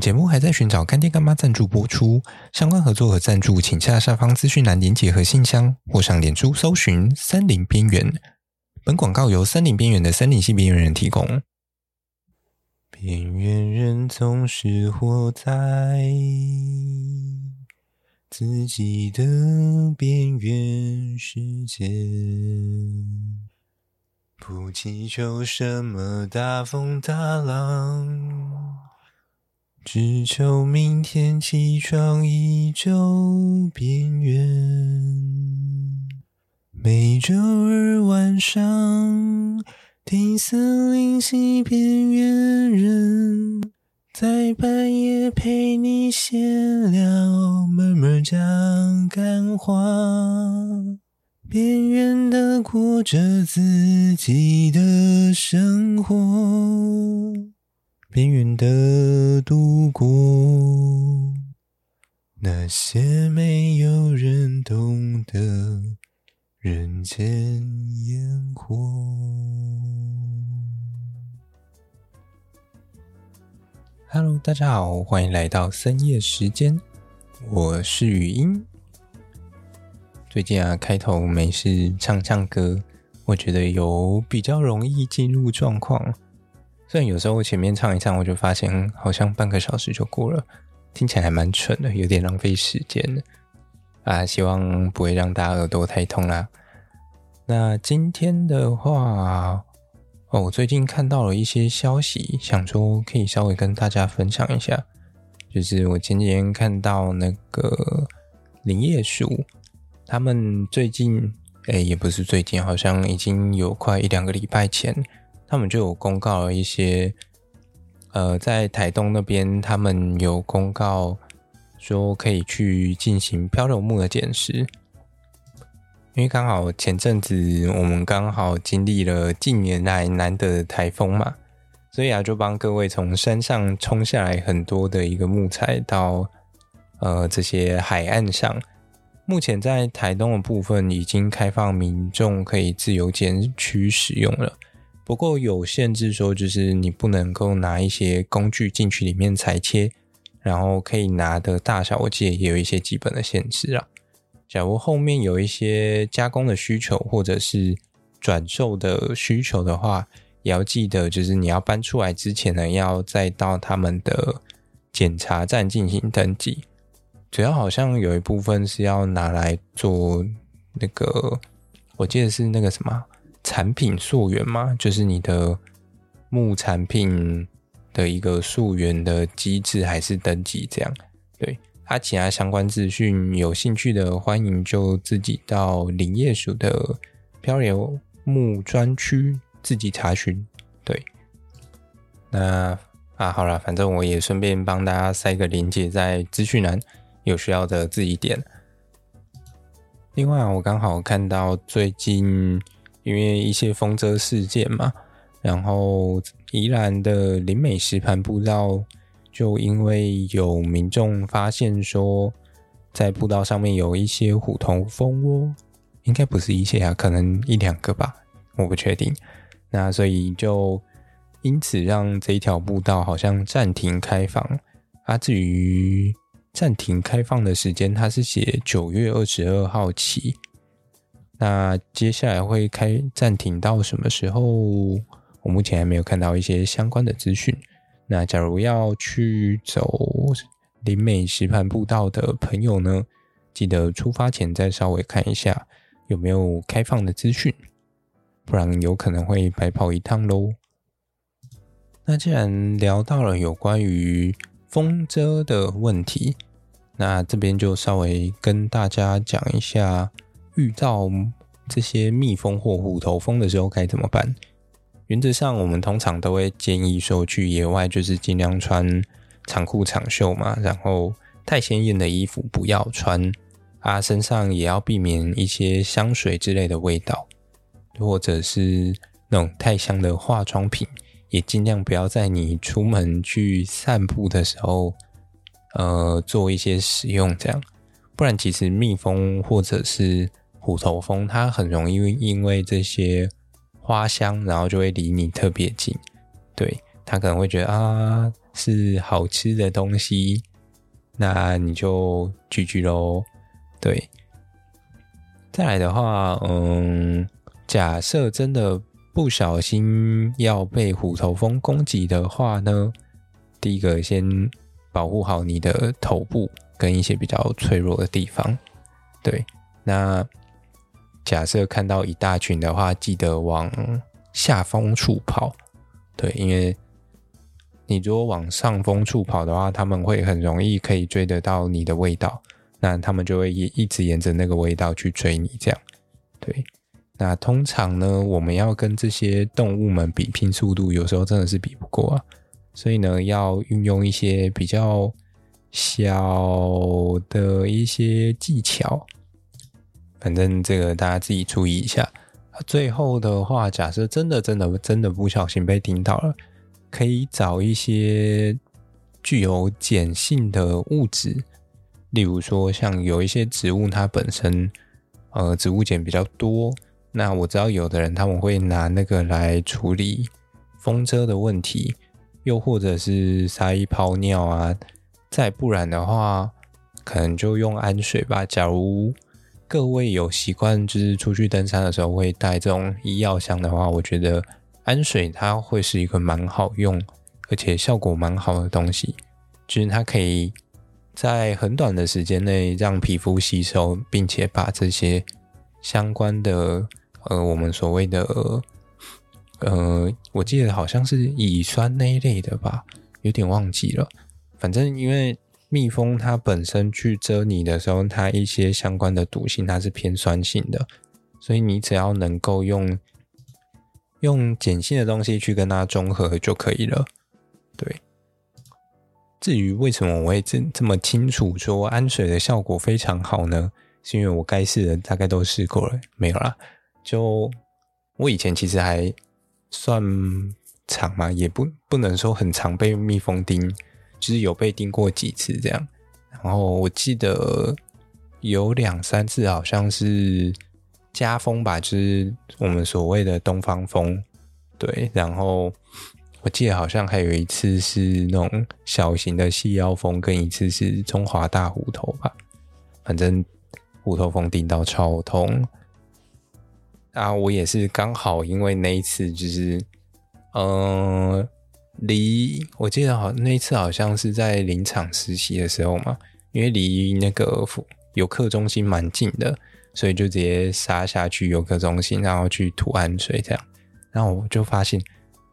节目还在寻找干爹干妈赞助播出，相关合作和赞助，请下下方资讯栏连结和信箱，或上脸书搜寻“森林边缘”。本广告由森林边缘的森林系边缘人提供。边缘人总是活在自己的边缘世界，不祈求什么大风大浪。只求明天起床依旧边缘。每周二晚上听森林系边缘人，在半夜陪你闲聊，慢慢讲干话。边缘的过着自己的生活。边缘的度过那些没有人懂的人间烟火。Hello，大家好，欢迎来到深夜时间，我是语音。最近啊，开头没事唱唱歌，我觉得有比较容易进入状况。虽然有时候前面唱一唱，我就发现好像半个小时就过了，听起来还蛮蠢的，有点浪费时间的啊！希望不会让大家耳朵太痛啦。那今天的话，哦，我最近看到了一些消息，想说可以稍微跟大家分享一下。就是我前几天看到那个林业署，他们最近，哎，也不是最近，好像已经有快一两个礼拜前。他们就有公告了一些，呃，在台东那边，他们有公告说可以去进行漂流木的捡拾，因为刚好前阵子我们刚好经历了近年来难得的台风嘛，所以啊，就帮各位从山上冲下来很多的一个木材到呃这些海岸上。目前在台东的部分已经开放民众可以自由捡取使用了。不过有限制，说就是你不能够拿一些工具进去里面裁切，然后可以拿的大小，我记得也有一些基本的限制啊。假如后面有一些加工的需求或者是转售的需求的话，也要记得，就是你要搬出来之前呢，要再到他们的检查站进行登记。主要好像有一部分是要拿来做那个，我记得是那个什么。产品溯源吗，就是你的木产品的一个溯源的机制还是登记这样。对，它其他相关资讯，有兴趣的欢迎就自己到林业署的漂流木专区自己查询。对，那啊好了，反正我也顺便帮大家塞个链接在资讯栏，有需要的自己点。另外，我刚好看到最近。因为一些风车事件嘛，然后宜兰的林美石盘步道就因为有民众发现说，在步道上面有一些虎头蜂窝，应该不是一些啊，可能一两个吧，我不确定。那所以就因此让这一条步道好像暂停开放。啊，至于暂停开放的时间，它是写九月二十二号起。那接下来会开暂停到什么时候？我目前还没有看到一些相关的资讯。那假如要去走林美石盘步道的朋友呢，记得出发前再稍微看一下有没有开放的资讯，不然有可能会白跑一趟喽。那既然聊到了有关于风遮的问题，那这边就稍微跟大家讲一下。遇到这些蜜蜂或虎头蜂的时候该怎么办？原则上，我们通常都会建议说，去野外就是尽量穿长裤长袖嘛，然后太鲜艳的衣服不要穿啊，身上也要避免一些香水之类的味道，或者是那种太香的化妆品，也尽量不要在你出门去散步的时候，呃，做一些使用，这样，不然其实蜜蜂或者是虎头蜂它很容易因为这些花香，然后就会离你特别近。对，它可能会觉得啊，是好吃的东西，那你就聚聚喽。对，再来的话，嗯，假设真的不小心要被虎头蜂攻击的话呢，第一个先保护好你的头部跟一些比较脆弱的地方。对，那假设看到一大群的话，记得往下风处跑。对，因为你如果往上风处跑的话，他们会很容易可以追得到你的味道，那他们就会一一直沿着那个味道去追你。这样，对。那通常呢，我们要跟这些动物们比拼速度，有时候真的是比不过啊。所以呢，要运用一些比较小的一些技巧。反正这个大家自己注意一下。最后的话，假设真的、真的、真的不小心被叮到了，可以找一些具有碱性的物质，例如说像有一些植物，它本身呃植物碱比较多。那我知道有的人他们会拿那个来处理风车的问题，又或者是撒一泡尿啊。再不然的话，可能就用氨水吧。假如各位有习惯，就是出去登山的时候会带这种医药箱的话，我觉得氨水它会是一个蛮好用，而且效果蛮好的东西。就是它可以在很短的时间内让皮肤吸收，并且把这些相关的呃，我们所谓的呃，我记得好像是乙酸那一类的吧，有点忘记了。反正因为。蜜蜂它本身去蛰你的时候，它一些相关的毒性它是偏酸性的，所以你只要能够用用碱性的东西去跟它中和就可以了。对，至于为什么我会这这么清楚说氨水的效果非常好呢？是因为我该试的大概都试过了，没有啦。就我以前其实还算常嘛，也不不能说很常被蜜蜂叮。就是有被叮过几次这样，然后我记得有两三次好像是家风吧，就是我们所谓的东方风，对。然后我记得好像还有一次是那种小型的细腰风，跟一次是中华大虎头吧。反正虎头蜂叮到超痛，啊，我也是刚好因为那一次就是，嗯、离我记得好那一次好像是在林场实习的时候嘛，因为离那个游客中心蛮近的，所以就直接杀下去游客中心，然后去涂氨水这样，然后我就发现，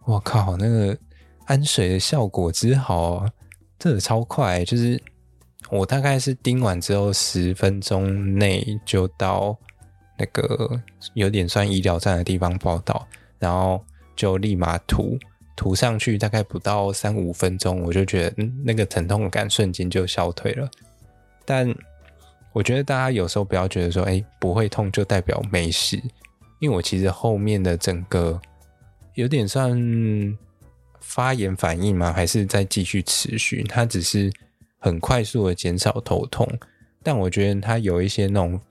我靠，那个氨水的效果之好啊，真的超快，就是我大概是叮完之后十分钟内就到那个有点算医疗站的地方报到，然后就立马涂。涂上去大概不到三五分钟，我就觉得嗯，那个疼痛感瞬间就消退了。但我觉得大家有时候不要觉得说，哎，不会痛就代表没事，因为我其实后面的整个有点算发炎反应嘛，还是在继续持续。它只是很快速的减少头痛，但我觉得它有一些那种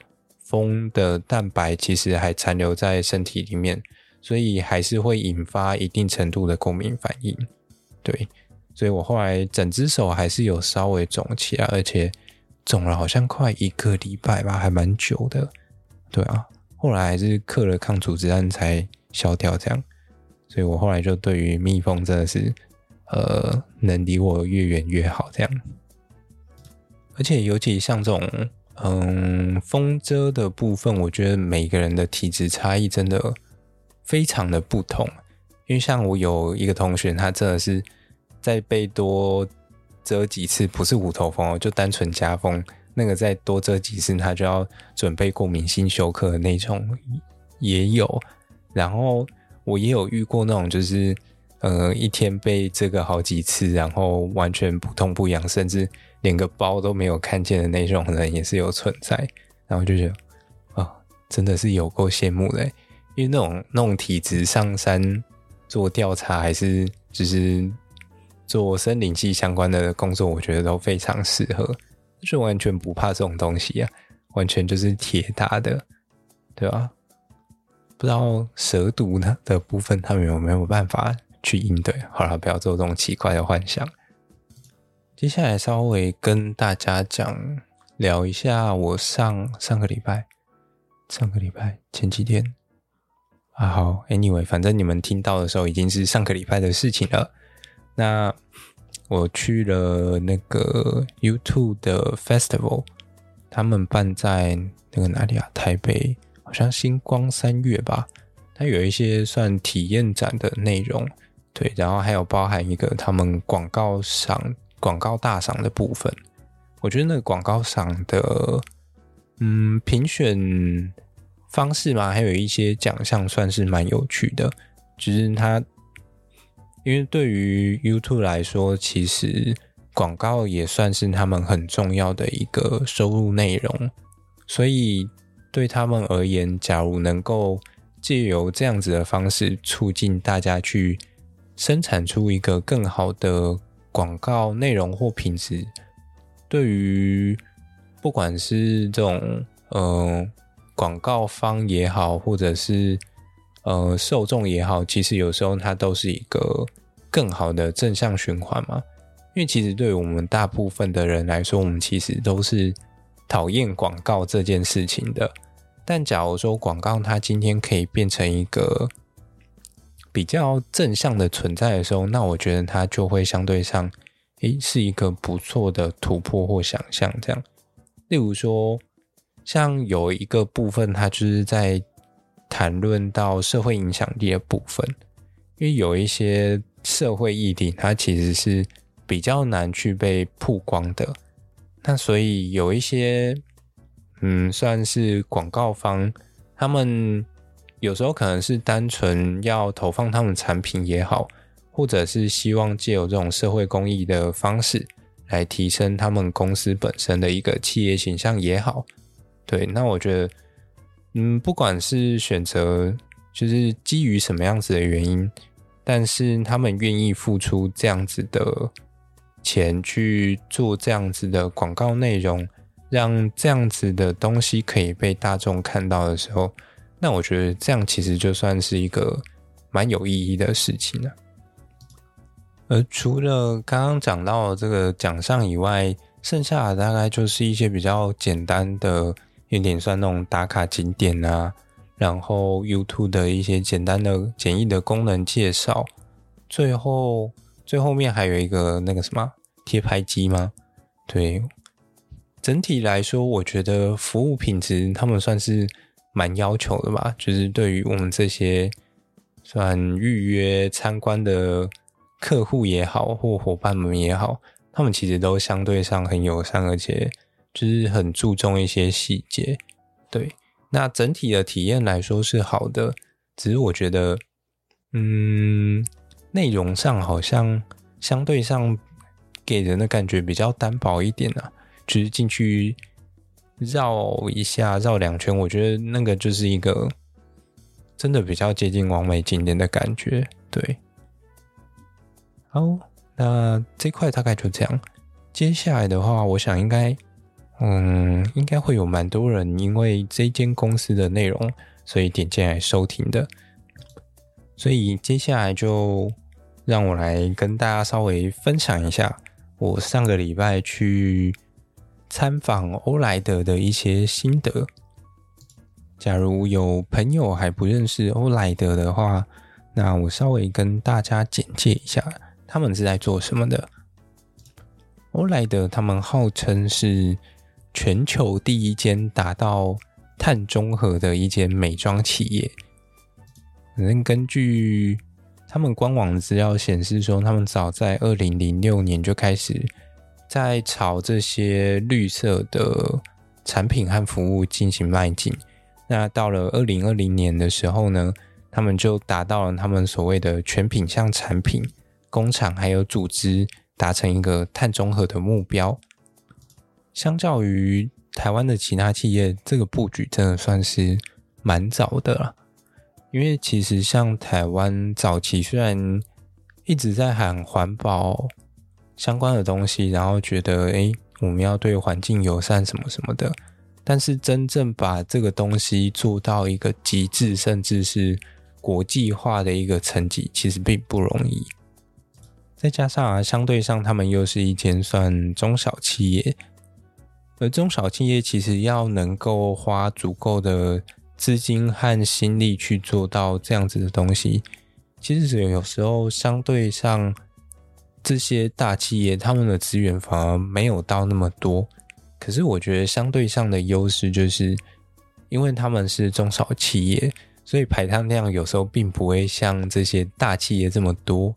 风的蛋白其实还残留在身体里面。所以还是会引发一定程度的过敏反应，对，所以我后来整只手还是有稍微肿起来，而且肿了好像快一个礼拜吧，还蛮久的，对啊，后来还是刻了抗组织胺才消掉这样，所以我后来就对于蜜蜂真的是，呃，能离我越远越好这样，而且尤其像这种，嗯，蜂蛰的部分，我觉得每个人的体质差异真的。非常的不同，因为像我有一个同学，他真的是再被多蛰几次，不是虎头蜂，就单纯家蜂，那个再多蛰几次，他就要准备过敏性休克的那种也有。然后我也有遇过那种，就是呃一天被这个好几次，然后完全不痛不痒，甚至连个包都没有看见的那种人也是有存在。然后就觉得啊、真的是有够羡慕的。因为那种那种体质上山做调查，还是就是做森林系相关的工作，我觉得都非常适合，就完全不怕这种东西啊，完全就是铁打的，对吧？不知道蛇毒呢的部分，他们有没有办法去应对？好了，不要做这种奇怪的幻想。接下来稍微跟大家讲聊一下，我上上个礼拜、上个礼拜前几天啊，好，Anyway，反正你们听到的时候已经是上个礼拜的事情了。那我去了那个 YouTube 的 Festival，他们办在那个哪里啊？台北，好像星光三月吧。它有一些算体验展的内容，对，然后还有包含一个他们广告赏。广告大赏的部分，我觉得那个广告赏的，嗯，评选方式嘛，还有一些奖项算是蛮有趣的。就是它，因为对于 YouTube 来说，其实广告也算是他们很重要的一个收入内容，所以对他们而言，假如能够借由这样子的方式，促进大家去生产出一个更好的。广告内容或品质，对于不管是这种呃广告方也好，或者是呃受众也好，其实有时候它都是一个更好的正向循环嘛。因为其实对于我们大部分的人来说，我们其实都是讨厌广告这件事情的。但假如说广告它今天可以变成一个比较正向的存在的时候，那我觉得它就会相对上，诶，是一个不错的突破或想象。这样，例如说，像有一个部分，它就是在谈论到社会影响力的部分，因为有一些社会议题，它其实是比较难去被曝光的。那所以有一些，嗯，算是广告方，他们。有时候可能是单纯要投放他们产品也好，或者是希望借由这种社会公益的方式来提升他们公司本身的一个企业形象也好。对，那我觉得，嗯，不管是选择就是基于什么样子的原因，但是他们愿意付出这样子的钱去做这样子的广告内容，让这样子的东西可以被大众看到的时候。那我觉得这样其实就算是一个蛮有意义的事情了。而除了刚刚讲到这个奖项以外，剩下的大概就是一些比较简单的，有点算那种打卡景点啊，然后 YouTube 的一些简单的简易的功能介绍。最后最后面还有一个那个什么贴拍机吗？对，整体来说，我觉得服务品质他们算是。蛮要求的吧，就是对于我们这些算预约参观的客户也好，或伙伴们也好，他们其实都相对上很友善，而且就是很注重一些细节。对，那整体的体验来说是好的，只是我觉得，嗯，内容上好像相对上给人的感觉比较单薄一点啊，就是进去。绕一下，绕两圈，我觉得那个就是一个真的比较接近完美景点的感觉。对，好，那这块大概就这样。接下来的话，我想应该，嗯，应该会有蛮多人因为这间公司的内容，所以点进来收听的。所以接下来就让我来跟大家稍微分享一下我上个礼拜去。参访欧莱德的一些心得。假如有朋友还不认识欧莱德的话，那我稍微跟大家简介一下，他们是在做什么的。欧莱德他们号称是全球第一间达到碳中和的一间美妆企业。反正根据他们官网的资料显示说，他们早在二零零六年就开始。在朝这些绿色的产品和服务进行迈进。那到了二零二零年的时候呢，他们就达到了他们所谓的全品项产品工厂还有组织达成一个碳中和的目标。相较于台湾的其他企业，这个布局真的算是蛮早的了。因为其实像台湾早期虽然一直在喊环保。相关的东西，然后觉得诶，我们要对环境友善什么什么的，但是真正把这个东西做到一个极致，甚至是国际化的一个层级，其实并不容易。再加上啊，相对上他们又是一间算中小企业，而中小企业其实要能够花足够的资金和心力去做到这样子的东西，其实有时候相对上这些大企业，他们的资源反而没有到那么多。可是我觉得相对上的优势就是，因为他们是中小企业，所以排碳量有时候并不会像这些大企业这么多。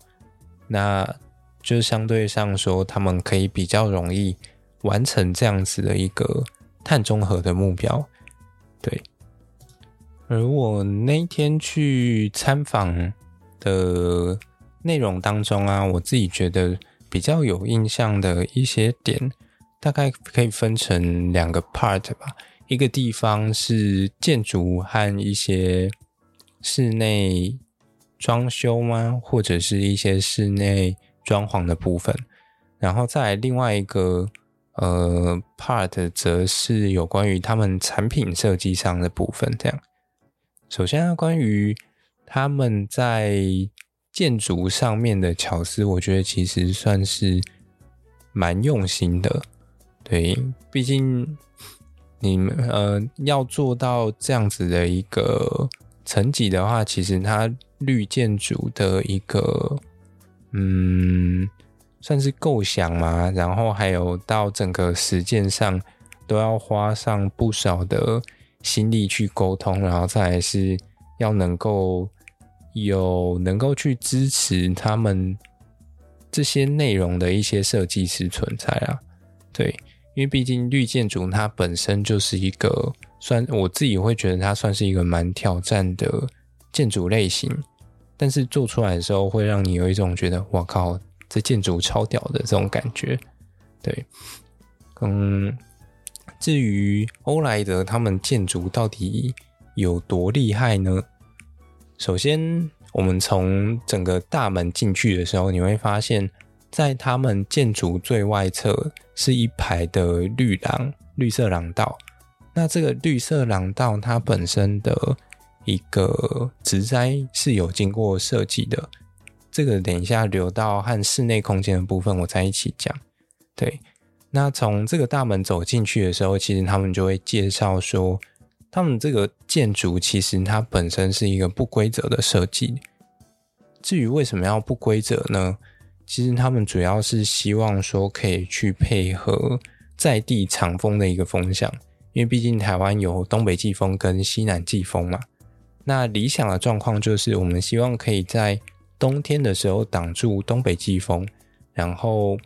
那就相对上说，他们可以比较容易完成这样子的一个碳中和的目标。对。而我那天去参访的内容当中啊，我自己觉得比较有印象的一些点。大概可以分成两个 part 吧，一个地方是建筑和一些室内装修吗？或者是一些室内装潢的部分，然后再来另外一个呃 part 则是有关于他们产品设计上的部分。这样，首先呢，关于他们在建筑上面的巧思，我觉得其实算是蛮用心的。对，毕竟你们呃要做到这样子的一个层级的话，其实它绿建筑的一个嗯，算是构想嘛，然后还有到整个实践上都要花上不少的心力去沟通，然后再来是要能够有能够去支持他们这些内容的一些设计师存在啊，对。因为毕竟绿建筑它本身就是一个算，我自己会觉得它算是一个蛮挑战的建筑类型，但是做出来的时候会让你有一种觉得哇靠，这建筑超屌的这种感觉。对，嗯，至于欧莱德他们建筑到底有多厉害呢？首先，我们从整个大门进去的时候，你会发现。在他们建筑最外侧是一排的绿廊，绿色廊道。那这个绿色廊道它本身的一个植栽是有经过设计的。这个等一下留到和室内空间的部分，我再一起讲。对，那从这个大门走进去的时候，其实他们就会介绍说，他们这个建筑其实它本身是一个不规则的设计。至于为什么要不规则呢？其实他们主要是希望说可以去配合在地场风的一个风向，因为毕竟台湾有东北季风跟西南季风嘛。那理想的状况就是，我们希望可以在冬天的时候挡住东北季风，然后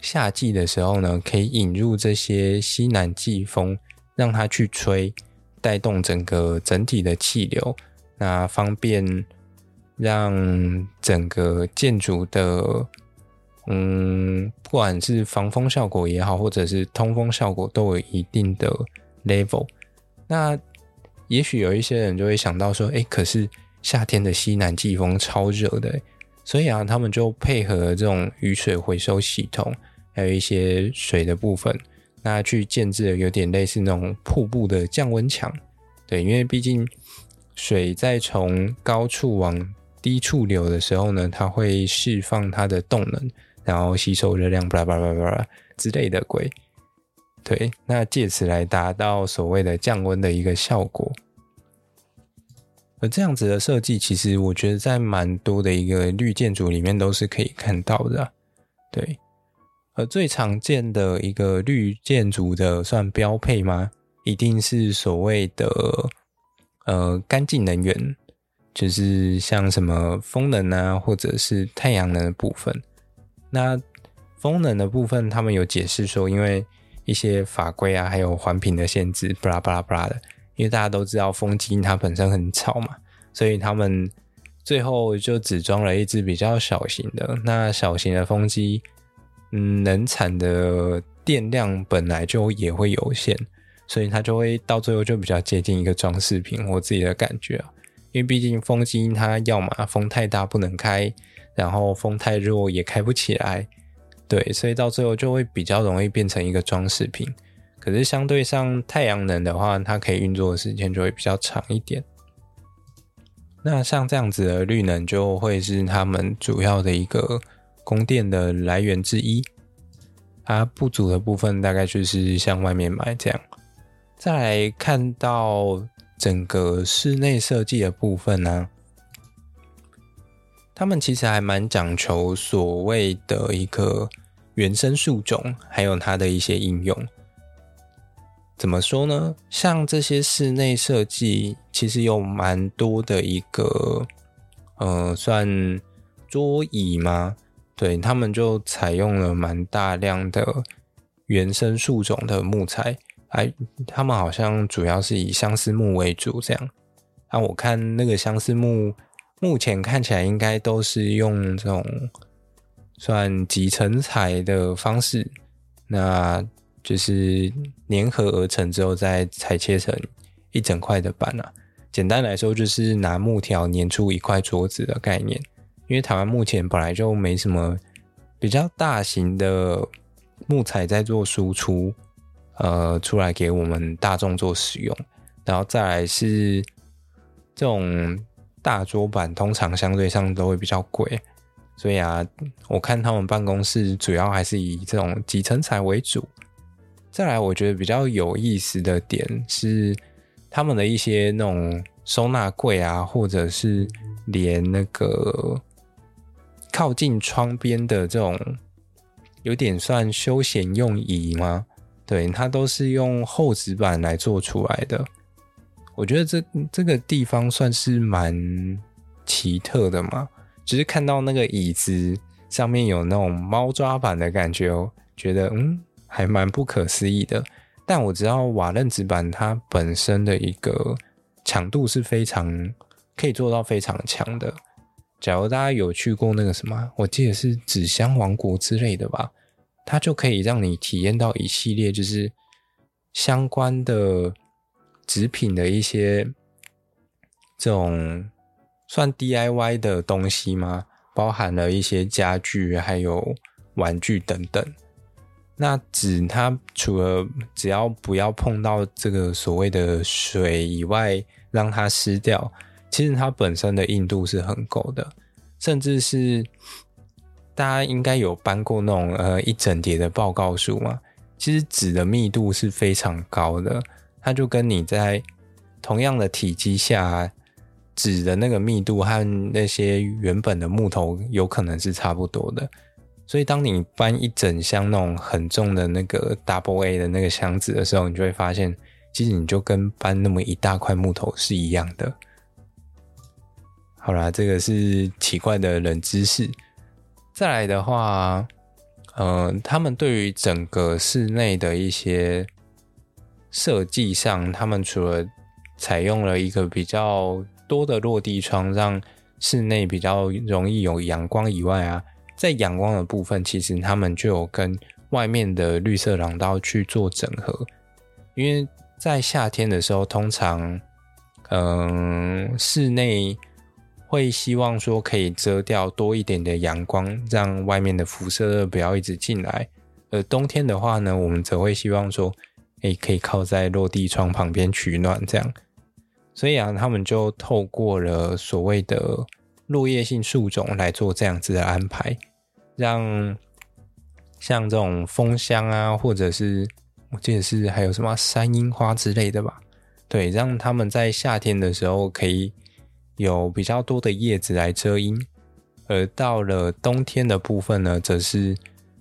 夏季的时候呢，可以引入这些西南季风，让它去吹，带动整个整体的气流，那方便。让整个建筑的，嗯，不管是防风效果也好，或者是通风效果，都有一定的 level。那也许有一些人就会想到说，诶，可是夏天的西南季风超热的，所以啊，他们就配合这种雨水回收系统，还有一些水的部分，那去建置有点类似那种瀑布的降温墙。对，因为毕竟水在从高处往低处流的时候呢，它会释放它的动能，然后吸收热量，巴拉巴拉巴拉之类的鬼。对，那借此来达到所谓的降温的一个效果。而这样子的设计，其实我觉得在蛮多的一个绿建筑里面都是可以看到的。对，而最常见的一个绿建筑的算标配吗？一定是所谓的呃干净能源。就是像什么风能啊，或者是太阳能的部分。那风能的部分，他们有解释说，因为一些法规啊，还有环评的限制，巴拉巴拉巴拉的。因为大家都知道风机它本身很吵嘛，所以他们最后就只装了一只比较小型的。那小型的风机，嗯，能产的电量本来就也会有限，所以它就会到最后就比较接近一个装饰品。我自己的感觉啊。因为毕竟风机它要么风太大不能开，然后风太弱也开不起来，对，所以到最后就会比较容易变成一个装饰品。可是相对上太阳能的话，它可以运作的时间就会比较长一点。那像这样子的绿能就会是他们主要的一个供电的来源之一。它不足的部分大概就是向外面买这样。再来看到整个室内设计的部分呢、啊，他们其实还蛮讲求所谓的一个原生树种，还有它的一些应用。怎么说呢？像这些室内设计，其实有蛮多的一个，呃，算桌椅吗？对，他们就采用了蛮大量的原生树种的木材，哎，他们好像主要是以相思木为主，这样。啊，我看那个相思木目前看起来应该都是用这种算集成材的方式，那就是粘合而成之后再裁切成一整块的板啊。简单来说，就是拿木条粘出一块桌子的概念。因为台湾目前本来就没什么比较大型的木材在做输出，呃，出来给我们大众做使用，然后再来是这种大桌板，通常相对上都会比较贵，所以啊，我看他们办公室主要还是以这种集成材为主。再来，我觉得比较有意思的点是他们的一些那种收纳柜啊，或者是连那个。靠近窗边的这种有点算休闲用椅吗？对，它都是用厚纸板来做出来的。我觉得这这个地方算是蛮奇特的嘛，只是看到那个椅子上面有那种猫抓板的感觉哦，觉得嗯还蛮不可思议的。但我知道瓦楞纸板它本身的一个强度是非常可以做到非常强的。假如大家有去过那个什么，我记得是纸箱王国之类的吧，它就可以让你体验到一系列就是相关的纸品的一些这种算 DIY 的东西吗？包含了一些家具，还有玩具等等。那纸它除了只要不要碰到这个所谓的水以外，让它湿掉。其实它本身的硬度是很够的，甚至是大家应该有搬过那种呃一整叠的报告书嘛。其实纸的密度是非常高的，它就跟你在同样的体积下，纸的那个密度和那些原本的木头有可能是差不多的。所以当你搬一整箱那种很重的那个 Double A 的那个箱子的时候，你就会发现，其实你就跟搬那么一大块木头是一样的。好啦，这个是奇怪的冷知识。再来的话，呃，他们对于整个室内的一些设计上，他们除了采用了一个比较多的落地窗，让室内比较容易有阳光以外啊，在阳光的部分，其实他们就有跟外面的绿色廊道去做整合。因为在夏天的时候，通常，嗯、室内。会希望说可以遮掉多一点的阳光，让外面的辐射热不要一直进来。而冬天的话呢，我们则会希望说，诶，可以靠在落地窗旁边取暖这样。所以啊，他们就透过了所谓的落叶性树种来做这样子的安排，让像这种蜂箱啊，或者是我记得是还有什么山樱花之类的吧，对，让他们在夏天的时候可以。有比较多的叶子来遮阴，而到了冬天的部分呢，则是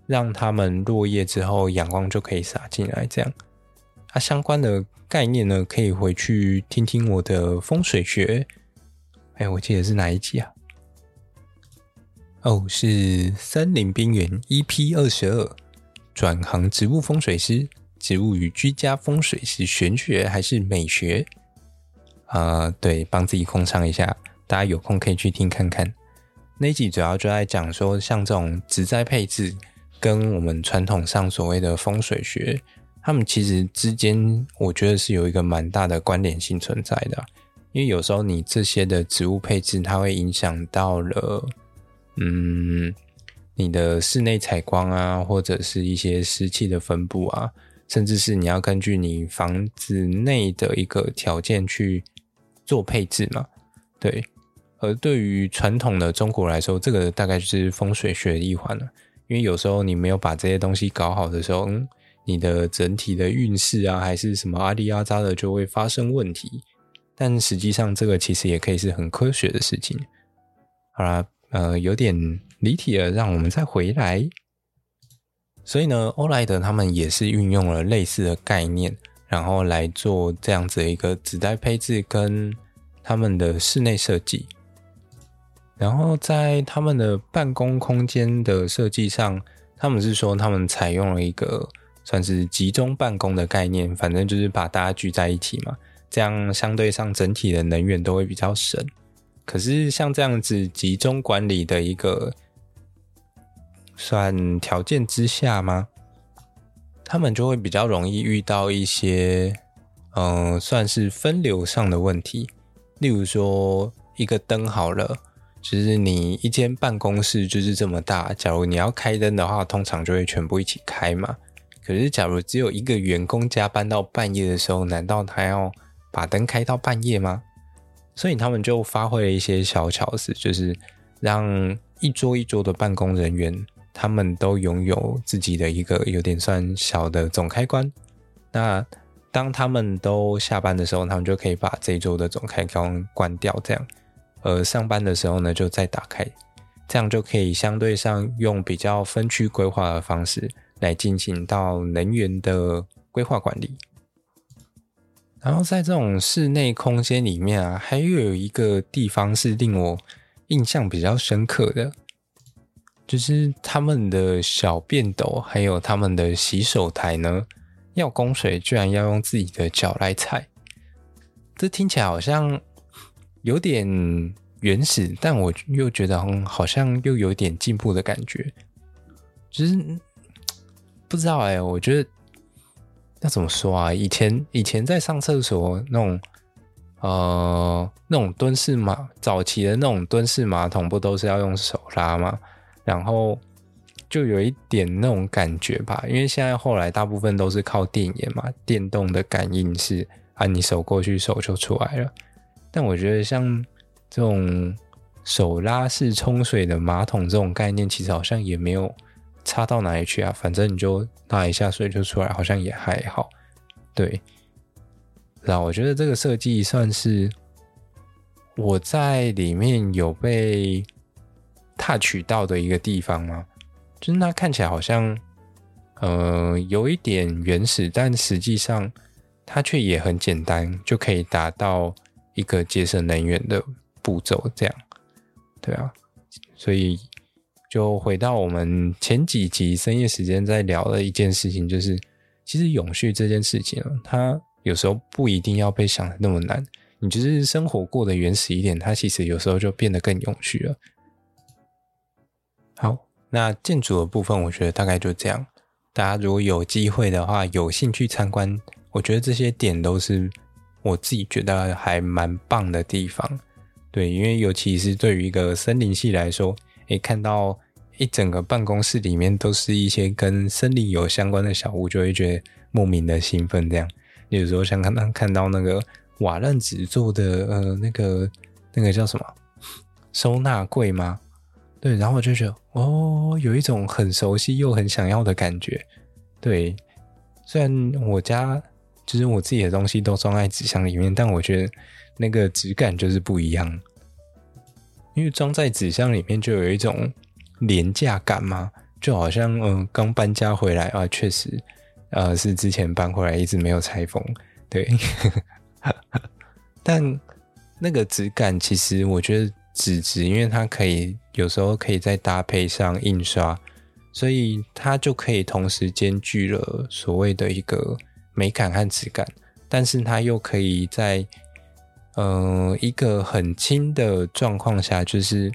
让它们落叶之后，阳光就可以洒进来。这样，它相关的概念呢，可以回去听听我的风水学。哎，我记得是哪一集啊？哦，是森林边缘 EP 二十二，转行植物风水师，植物与居家风水是玄学还是美学？呃，对，帮自己控场一下，大家有空可以去听看看。那一集主要就在讲说，像这种植栽配置跟我们传统上所谓的风水学，他们其实之间，我觉得是有一个蛮大的关联性存在的。因为有时候你这些的植物配置，它会影响到了，嗯，你的室内采光啊，或者是一些湿气的分布啊，甚至是你要根据你房子内的一个条件去。做配置嘛，对，而对于传统的中国来说，这个大概就是风水学的一环了。因为有时候你没有把这些东西搞好的时候，嗯，你的整体的运势啊，还是什么阿里阿扎的，就会发生问题。但实际上，这个其实也可以是很科学的事情。好啦，呃，有点离题了，让我们再回来。所以呢，欧莱德他们也是运用了类似的概念，然后来做这样子的一个纸袋配置跟他们的室内设计。然后在他们的办公空间的设计上，他们是说他们采用了一个算是集中办公的概念，反正就是把大家聚在一起嘛，这样相对上整体的能源都会比较省。可是像这样子集中管理的一个算条件之下吗？他们就会比较容易遇到一些嗯、算是分流上的问题，例如说一个灯好了。其实你一间办公室就是这么大，假如你要开灯的话，通常就会全部一起开嘛。可是假如只有一个员工加班到半夜的时候，难道他要把灯开到半夜吗？所以他们就发挥了一些小巧思，就是让一桌一桌的办公人员，他们都拥有自己的一个有点算小的总开关。那当他们都下班的时候，他们就可以把这一桌的总开关关掉，这样。而上班的时候呢，就再打开，这样就可以相对上用比较分区规划的方式来进行到能源的规划管理。然后在这种室内空间里面啊，还有一个地方是令我印象比较深刻的，就是他们的小便斗还有他们的洗手台呢，要供水居然要用自己的脚来踩，这听起来好像。有点原始，但我又觉得好像又有点进步的感觉，就是 不知道哎、我觉得要怎么说啊？以前以前在上厕所那种呃那种蹲式马早期的那种蹲式马桶，不都是要用手拉吗？然后就有一点那种感觉吧，因为现在后来大部分都是靠电眼嘛，电动的感应式，啊你手过去，手就出来了。但我觉得像这种手拉式冲水的马桶这种概念，其实好像也没有差到哪里去啊。反正你就拉一下水就出来，好像也还好。对，那我觉得这个设计算是我在里面有被踏取到的一个地方吗？就是它看起来好像呃有一点原始，但实际上它却也很简单，就可以达到。一个节省能源的步骤，这样，对啊，所以就回到我们前几集深夜时间在聊的一件事情，就是其实永续这件事情啊，它有时候不一定要被想的那么难，你就是生活过得原始一点，它其实有时候就变得更永续了。好，那建筑的部分，我觉得大概就这样。大家如果有机会的话，有兴趣参观，我觉得这些点都是。我自己觉得还蛮棒的地方，对，因为尤其是对于一个森林系来说，诶，看到一整个办公室里面都是一些跟森林有相关的小物，就会觉得莫名的兴奋。这样，有时候像刚刚看到那个瓦楞纸做的，呃，那个那个叫什么收纳柜吗？对，然后我就觉得，哦，有一种很熟悉又很想要的感觉。对，虽然我家。就是我自己的东西都装在纸箱里面，但我觉得那个质感就是不一样，因为装在纸箱里面就有一种廉价感嘛，就好像嗯刚搬家回来啊，确实呃是之前搬回来一直没有拆封，对，但那个质感其实我觉得纸质，因为它可以有时候可以再搭配上印刷，所以它就可以同时兼具了所谓的一个。美感和质感，但是它又可以在呃一个很轻的状况下，就是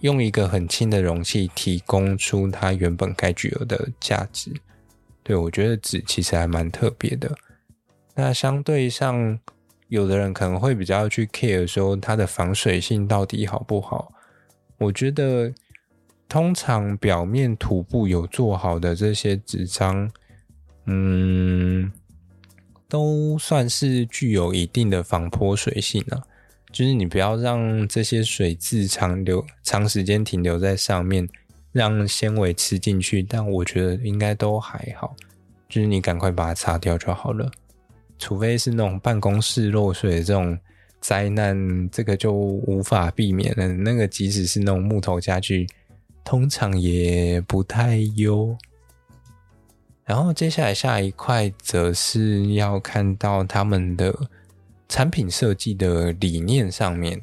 用一个很轻的容器提供出它原本该具有的价值。对，我觉得纸其实还蛮特别的。那相对上，有的人可能会比较去 care 说它的防水性到底好不好。我觉得通常表面涂布有做好的这些纸张。嗯，都算是具有一定的防泼水性啊。就是你不要让这些水渍长留长时间停留在上面，让纤维吃进去。但我觉得应该都还好，就是你赶快把它擦掉就好了。除非是那种办公室漏水的这种灾难，这个就无法避免了。那个即使是那种木头家具，通常也不太优。然后接下来下一块，则是要看到他们的产品设计的理念上面，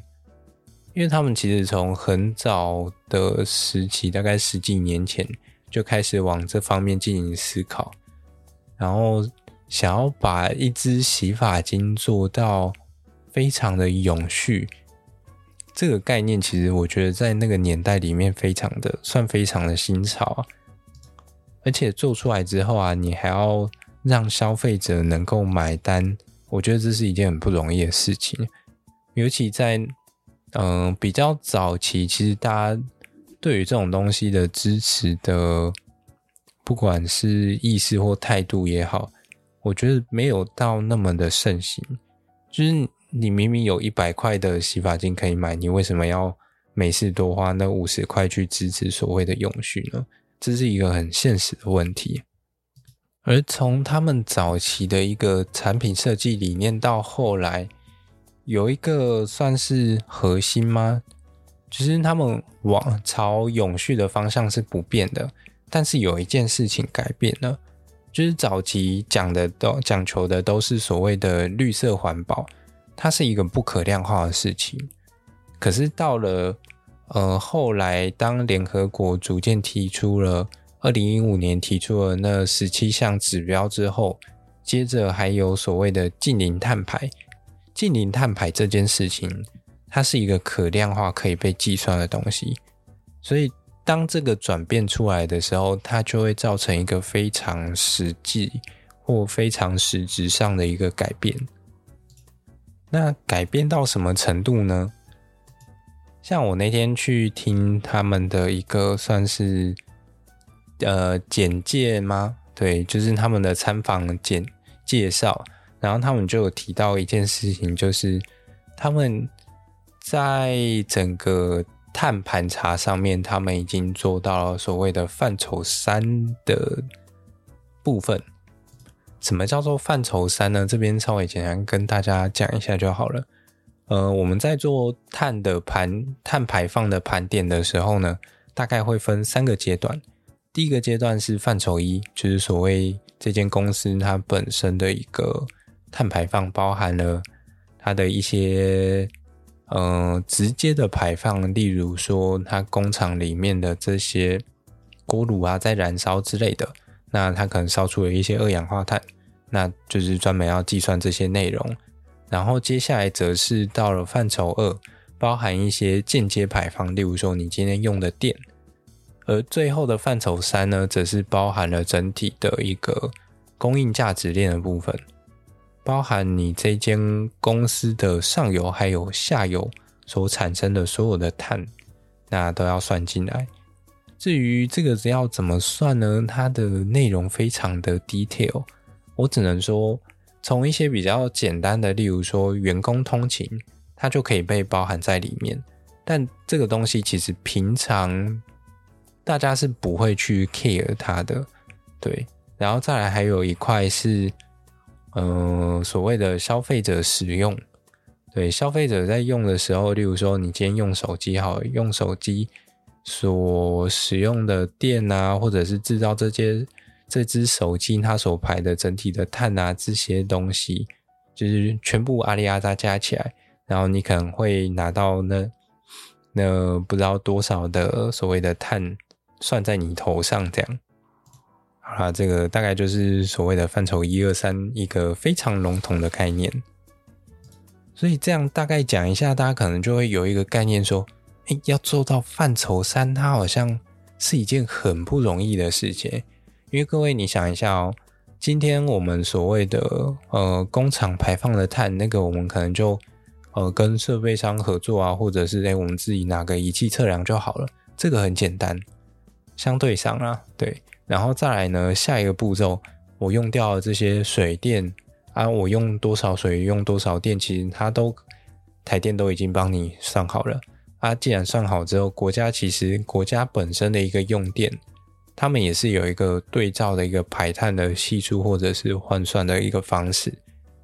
因为他们其实从很早的时期，大概十几年前就开始往这方面进行思考，然后想要把一支洗发精做到非常的永续，这个概念其实我觉得在那个年代里面非常的算非常的新潮。而且做出来之后啊，你还要让消费者能够买单，我觉得这是一件很不容易的事情。尤其在嗯、比较早期，其实大家对于这种东西的支持的，不管是意识或态度也好，我觉得没有到那么的盛行。就是你明明有一百块的洗发精可以买，你为什么要每次多花那五十块去支持所谓的永续呢？这是一个很现实的问题，而从他们早期的一个产品设计理念到后来，有一个算是核心吗？其实他们往朝永续的方向是不变的，但是有一件事情改变了，就是早期讲的都讲求的都是所谓的绿色环保，它是一个不可量化的事情，可是到了。呃，后来当联合国逐渐提出了二零一五年提出了那十七项指标之后，接着还有所谓的近零碳排。近零碳排这件事情，它是一个可量化、可以被计算的东西。所以，当这个转变出来的时候，它就会造成一个非常实际或非常实质上的一个改变。那改变到什么程度呢？像我那天去听他们的一个算是呃简介吗？对，就是他们的参访简介绍，然后他们就有提到一件事情，就是他们在整个碳盘查上面，他们已经做到了所谓的范畴三的部分。什么叫做范畴三呢？这边稍微简单跟大家讲一下就好了。呃，我们在做碳的盘碳排放的盘点的时候呢，大概会分三个阶段。第一个阶段是范畴一，就是所谓这间公司它本身的一个碳排放，包含了它的一些呃直接的排放，例如说它工厂里面的这些锅炉啊在燃烧之类的，那它可能烧出了一些二氧化碳，那就是专门要计算这些内容。然后接下来则是到了范畴二，包含一些间接排放，例如说你今天用的电；而最后的范畴三呢，则是包含了整体的一个供应价值链的部分，包含你这间公司的上游还有下游所产生的所有的碳，那都要算进来。至于这个要怎么算呢？它的内容非常的 detail，我只能说。从一些比较简单的，例如说员工通勤，它就可以被包含在里面。但这个东西其实平常大家是不会去 care 它的，对。然后再来还有一块是，呃，所谓的消费者使用，对，消费者在用的时候，例如说你今天用手机，好，用手机所使用的电啊，或者是制造这些。这只手机它所排的整体的碳啊，这些东西就是全部阿里阿扎加起来，然后你可能会拿到那那不知道多少的所谓的碳算在你头上这样。好啦，这个大概就是所谓的范畴一二三一个非常笼统的概念。所以这样大概讲一下，大家可能就会有一个概念说，诶，要做到范畴三，它好像是一件很不容易的事情。因为各位，你想一下哦，今天我们所谓的呃工厂排放的碳，那个我们可能就呃跟设备商合作啊，或者是诶我们自己拿个仪器测量就好了，这个很简单，相对上啊，对，然后再来呢，下一个步骤，我用掉了这些水电啊，我用多少水，用多少电，其实它都台电都已经帮你算好了啊。既然算好之后，国家其实国家本身的一个用电，他们也是有一个对照的一个排碳的系数或者是换算的一个方式，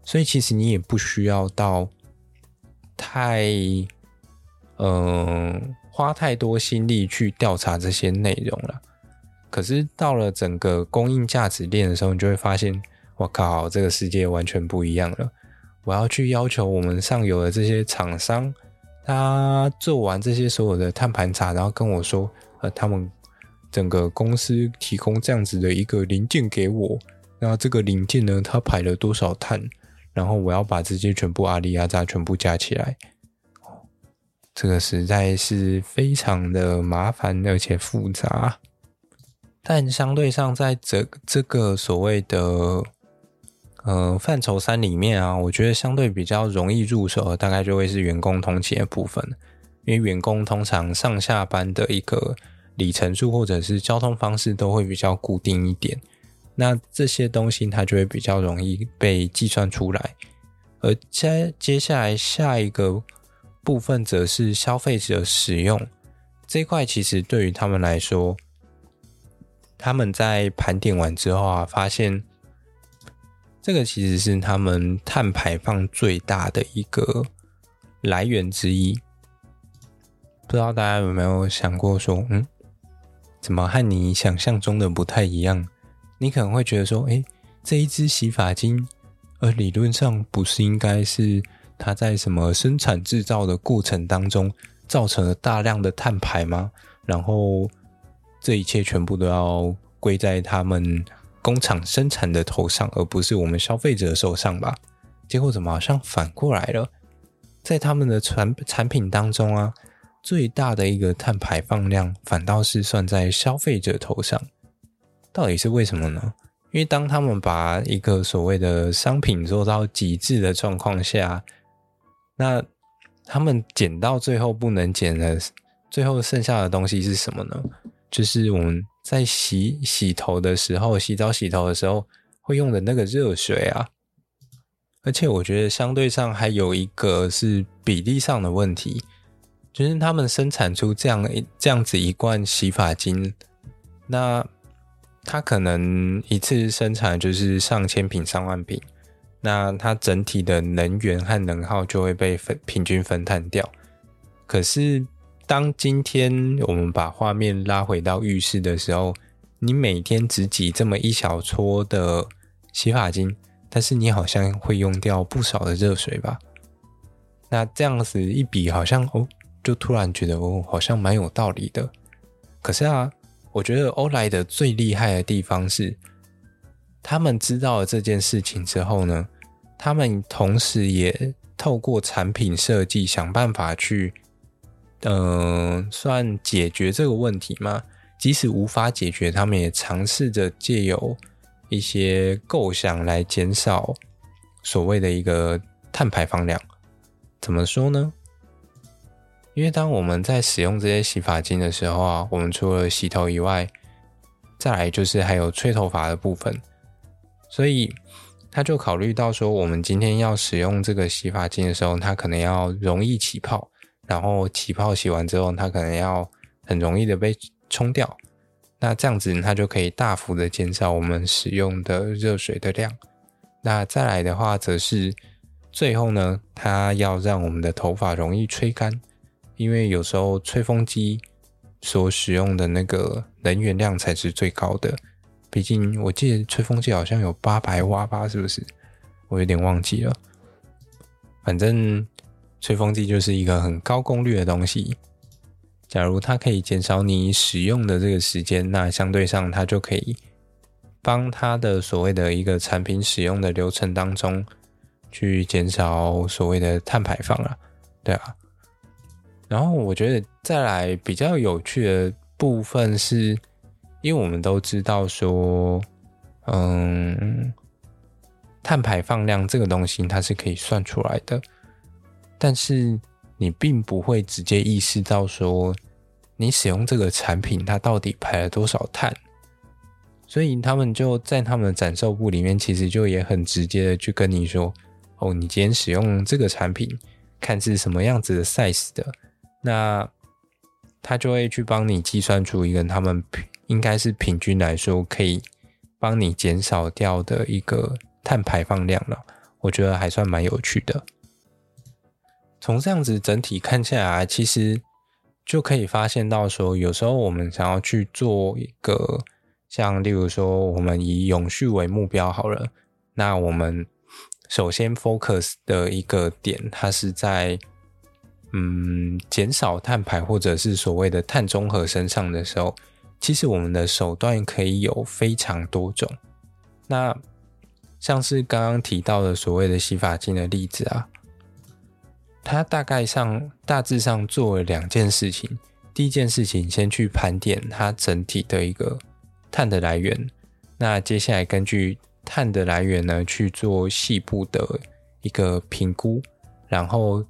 所以其实你也不需要到太嗯、花太多心力去调查这些内容了。可是到了整个供应价值链的时候，你就会发现，我靠，这个世界完全不一样了。我要去要求我们上游的这些厂商，他做完这些所有的碳盘查，然后跟我说，呃，他们。整个公司提供这样子的一个零件给我，那这个零件呢，它排了多少碳？然后我要把这些全部阿里阿扎全部加起来，这个实在是非常的麻烦而且复杂。但相对上，在这这个所谓的呃范畴三里面啊，我觉得相对比较容易入手的，大概就会是员工通勤的部分，因为员工通常上下班的一个。里程数或者是交通方式都会比较固定一点，那这些东西它就会比较容易被计算出来。而接接下来下一个部分则是消费者使用这一块，其实对于他们来说，他们在盘点完之后啊，发现这个其实是他们碳排放最大的一个来源之一。不知道大家有没有想过说，嗯？怎么和你想象中的不太一样？你可能会觉得说，诶，这一支洗发精，而理论上不是应该是它在什么生产制造的过程当中造成了大量的碳排吗？然后这一切全部都要归在他们工厂生产的头上，而不是我们消费者手上吧？结果怎么好像反过来了？在他们的产产品当中啊。最大的一个碳排放量，反倒是算在消费者头上，到底是为什么呢？因为当他们把一个所谓的商品做到极致的状况下，那他们剪到最后不能剪的，最后剩下的东西是什么呢？就是我们在洗洗头的时候，洗澡洗头的时候会用的那个热水啊。而且我觉得相对上还有一个是比例上的问题。就是他们生产出这样一这样子一罐洗发精，那它可能一次生产就是上千瓶、上万瓶，那它整体的能源和能耗就会被分平均分摊掉。可是当今天我们把画面拉回到浴室的时候，你每天只挤这么一小撮的洗发精，但是你好像会用掉不少的热水吧？那这样子一比，好像哦。就突然觉得哦，好像蛮有道理的。可是啊，我觉得欧莱德最厉害的地方是，他们知道了这件事情之后呢，他们同时也透过产品设计想办法去，嗯、算解决这个问题嘛。即使无法解决，他们也尝试着借由一些构想来减少所谓的一个碳排放量。怎么说呢？因为当我们在使用这些洗发精的时候啊，我们除了洗头以外，再来就是还有吹头发的部分，所以他就考虑到说，我们今天要使用这个洗发精的时候，它可能要容易起泡，然后起泡洗完之后，它可能要很容易的被冲掉，那这样子它就可以大幅的减少我们使用的热水的量。那再来的话，则是最后呢，它要让我们的头发容易吹干。因为有时候吹风机所使用的那个能源量才是最高的，毕竟我记得吹风机好像有八百瓦吧，是不是？我有点忘记了。反正吹风机就是一个很高功率的东西。假如它可以减少你使用的这个时间，那相对上它就可以帮它的所谓的一个产品使用的流程当中去减少所谓的碳排放了，对啊。然后我觉得再来比较有趣的部分是，因为我们都知道说，嗯，碳排放量这个东西它是可以算出来的，但是你并不会直接意识到说，你使用这个产品它到底排了多少碳，所以他们就在他们的展售部里面，其实就也很直接的去跟你说，哦，你今天使用这个产品。看是什么样子的 size 的，那他就会去帮你计算出一个他们应该是平均来说可以帮你减少掉的一个碳排放量了。我觉得还算蛮有趣的。从这样子整体看下来，其实就可以发现到说，有时候我们想要去做一个像，例如说，我们以永续为目标好了，那我们。首先，focus 的一个点，它是在嗯减少碳排或者是所谓的碳中和身上的时候，其实我们的手段可以有非常多种。那像是刚刚提到的所谓的洗发精的例子啊，它大概上大致上做了两件事情。第一件事情，先去盘点它整体的一个碳的来源。那接下来根据碳的来源呢，去做细部的一个评估，然后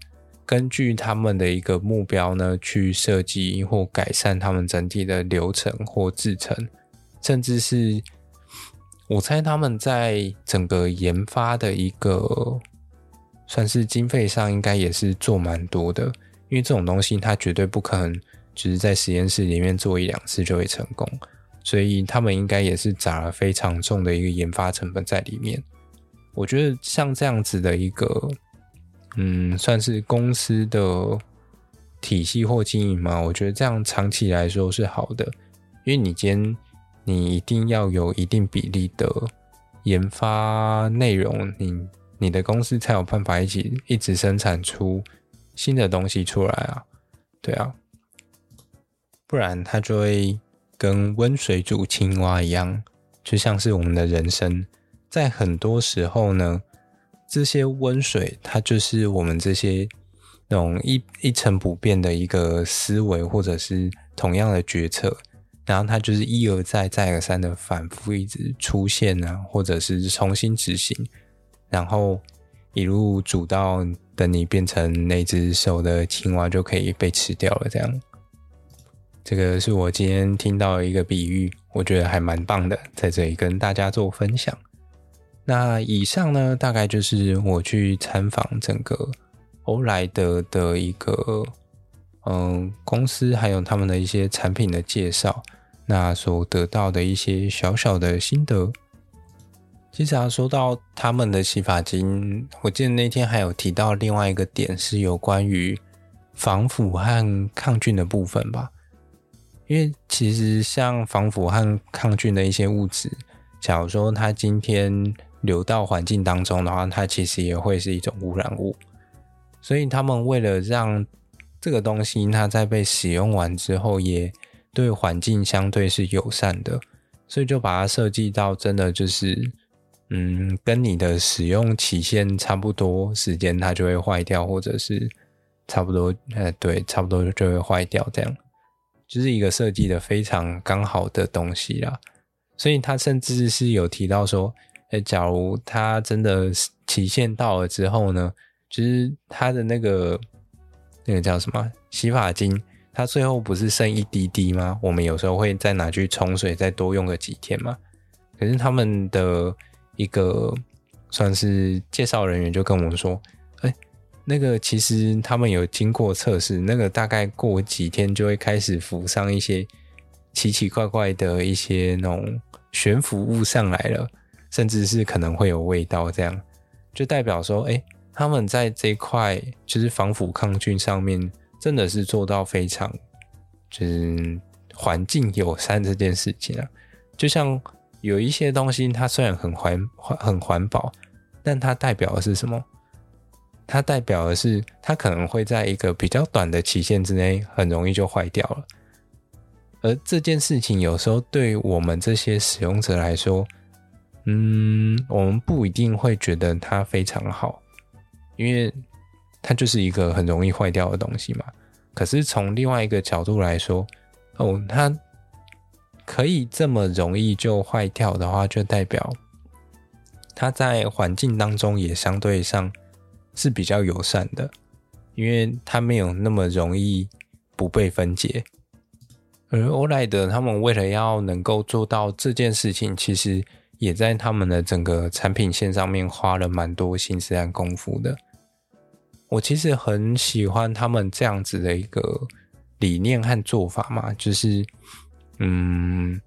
根据他们的一个目标呢，去设计或改善他们整体的流程或制程，甚至是我猜他们在整个研发的一个算是经费上，应该也是做蛮多的，因为这种东西它绝对不可能只是在实验室里面做一两次就会成功。所以他们应该也是砸了非常重的一个研发成本在里面。我觉得像这样子的一个，嗯，算是公司的体系或经营嘛，我觉得这样长期来说是好的，因为你今天你一定要有一定比例的研发内容，你你的公司才有办法一起一直生产出新的东西出来啊，对啊，不然它就会。跟温水煮青蛙一样，就像是我们的人生，在很多时候呢，这些温水它就是我们这些那种一一成不变的一个思维，或者是同样的决策，然后它就是一而再、再而三的反复一直出现啊，或者是重新执行，然后一路煮到等你变成那只熟的青蛙，就可以被吃掉了，这样。这个是我今天听到的一个比喻，我觉得还蛮棒的，在这里跟大家做分享。那以上呢，大概就是我去参访整个欧莱德的一个嗯公司，还有他们的一些产品的介绍，那所得到的一些小小的心得。其实啊，说到他们的洗发精，我记得那天还有提到另外一个点，是有关于防腐和抗菌的部分吧。因为其实像防腐和抗菌的一些物质，假如说它今天流到环境当中的话，它其实也会是一种污染物。所以他们为了让这个东西它在被使用完之后，也对环境相对是友善的，所以就把它设计到真的就是，嗯，跟你的使用期限差不多时间，它就会坏掉，或者是差不多，呃，对，差不多就会坏掉这样。就是一个设计的非常刚好的东西啦，所以他甚至是有提到说，哎，假如它真的期限到了之后呢，就是它的那个那个叫什么洗发精，它最后不是剩一滴滴吗？我们有时候会再拿去冲水，再多用个几天嘛。可是他们的一个算是介绍人员就跟我们说。那个其实他们有经过测试，那个大概过几天就会开始浮上一些奇奇怪怪的一些那种悬浮物上来了，甚至是可能会有味道，这样就代表说，哎，他们在这一块就是防腐抗菌上面真的是做到非常就是环境友善这件事情啊。就像有一些东西，它虽然很环很环保，但它代表的是什么？它代表的是，它可能会在一个比较短的期限之内，很容易就坏掉了。而这件事情有时候对我们这些使用者来说，嗯，我们不一定会觉得它非常好，因为它就是一个很容易坏掉的东西嘛。可是从另外一个角度来说，哦，它可以这么容易就坏掉的话，就代表它在环境当中也相对上。是比较友善的，因为它没有那么容易不被分解。而欧莱德他们为了要能够做到这件事情，其实也在他们的整个产品线上面花了蛮多心思和功夫的。我其实很喜欢他们这样子的一个理念和做法嘛，就是嗯，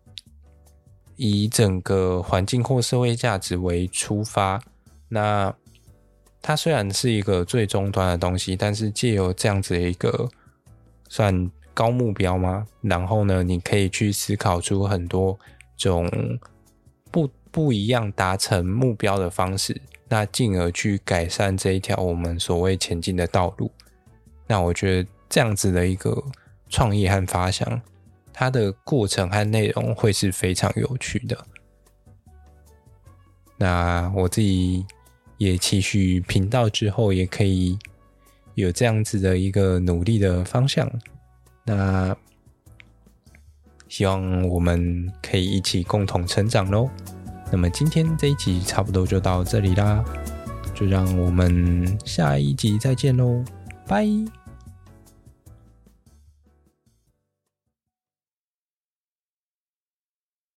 以整个环境或社会价值为出发，那它虽然是一个最终端的东西，但是借由这样子的一个算高目标吗？然后呢，你可以去思考出很多种不一样达成目标的方式。那进而去改善这一条我们所谓前进的道路。那我觉得这样子的一个创意和发想，它的过程和内容会是非常有趣的。那我自己也期许频道之后也可以有这样子的一个努力的方向。那希望我们可以一起共同成长喽。那么今天这一集差不多就到这里啦，就让我们下一集再见喽，拜。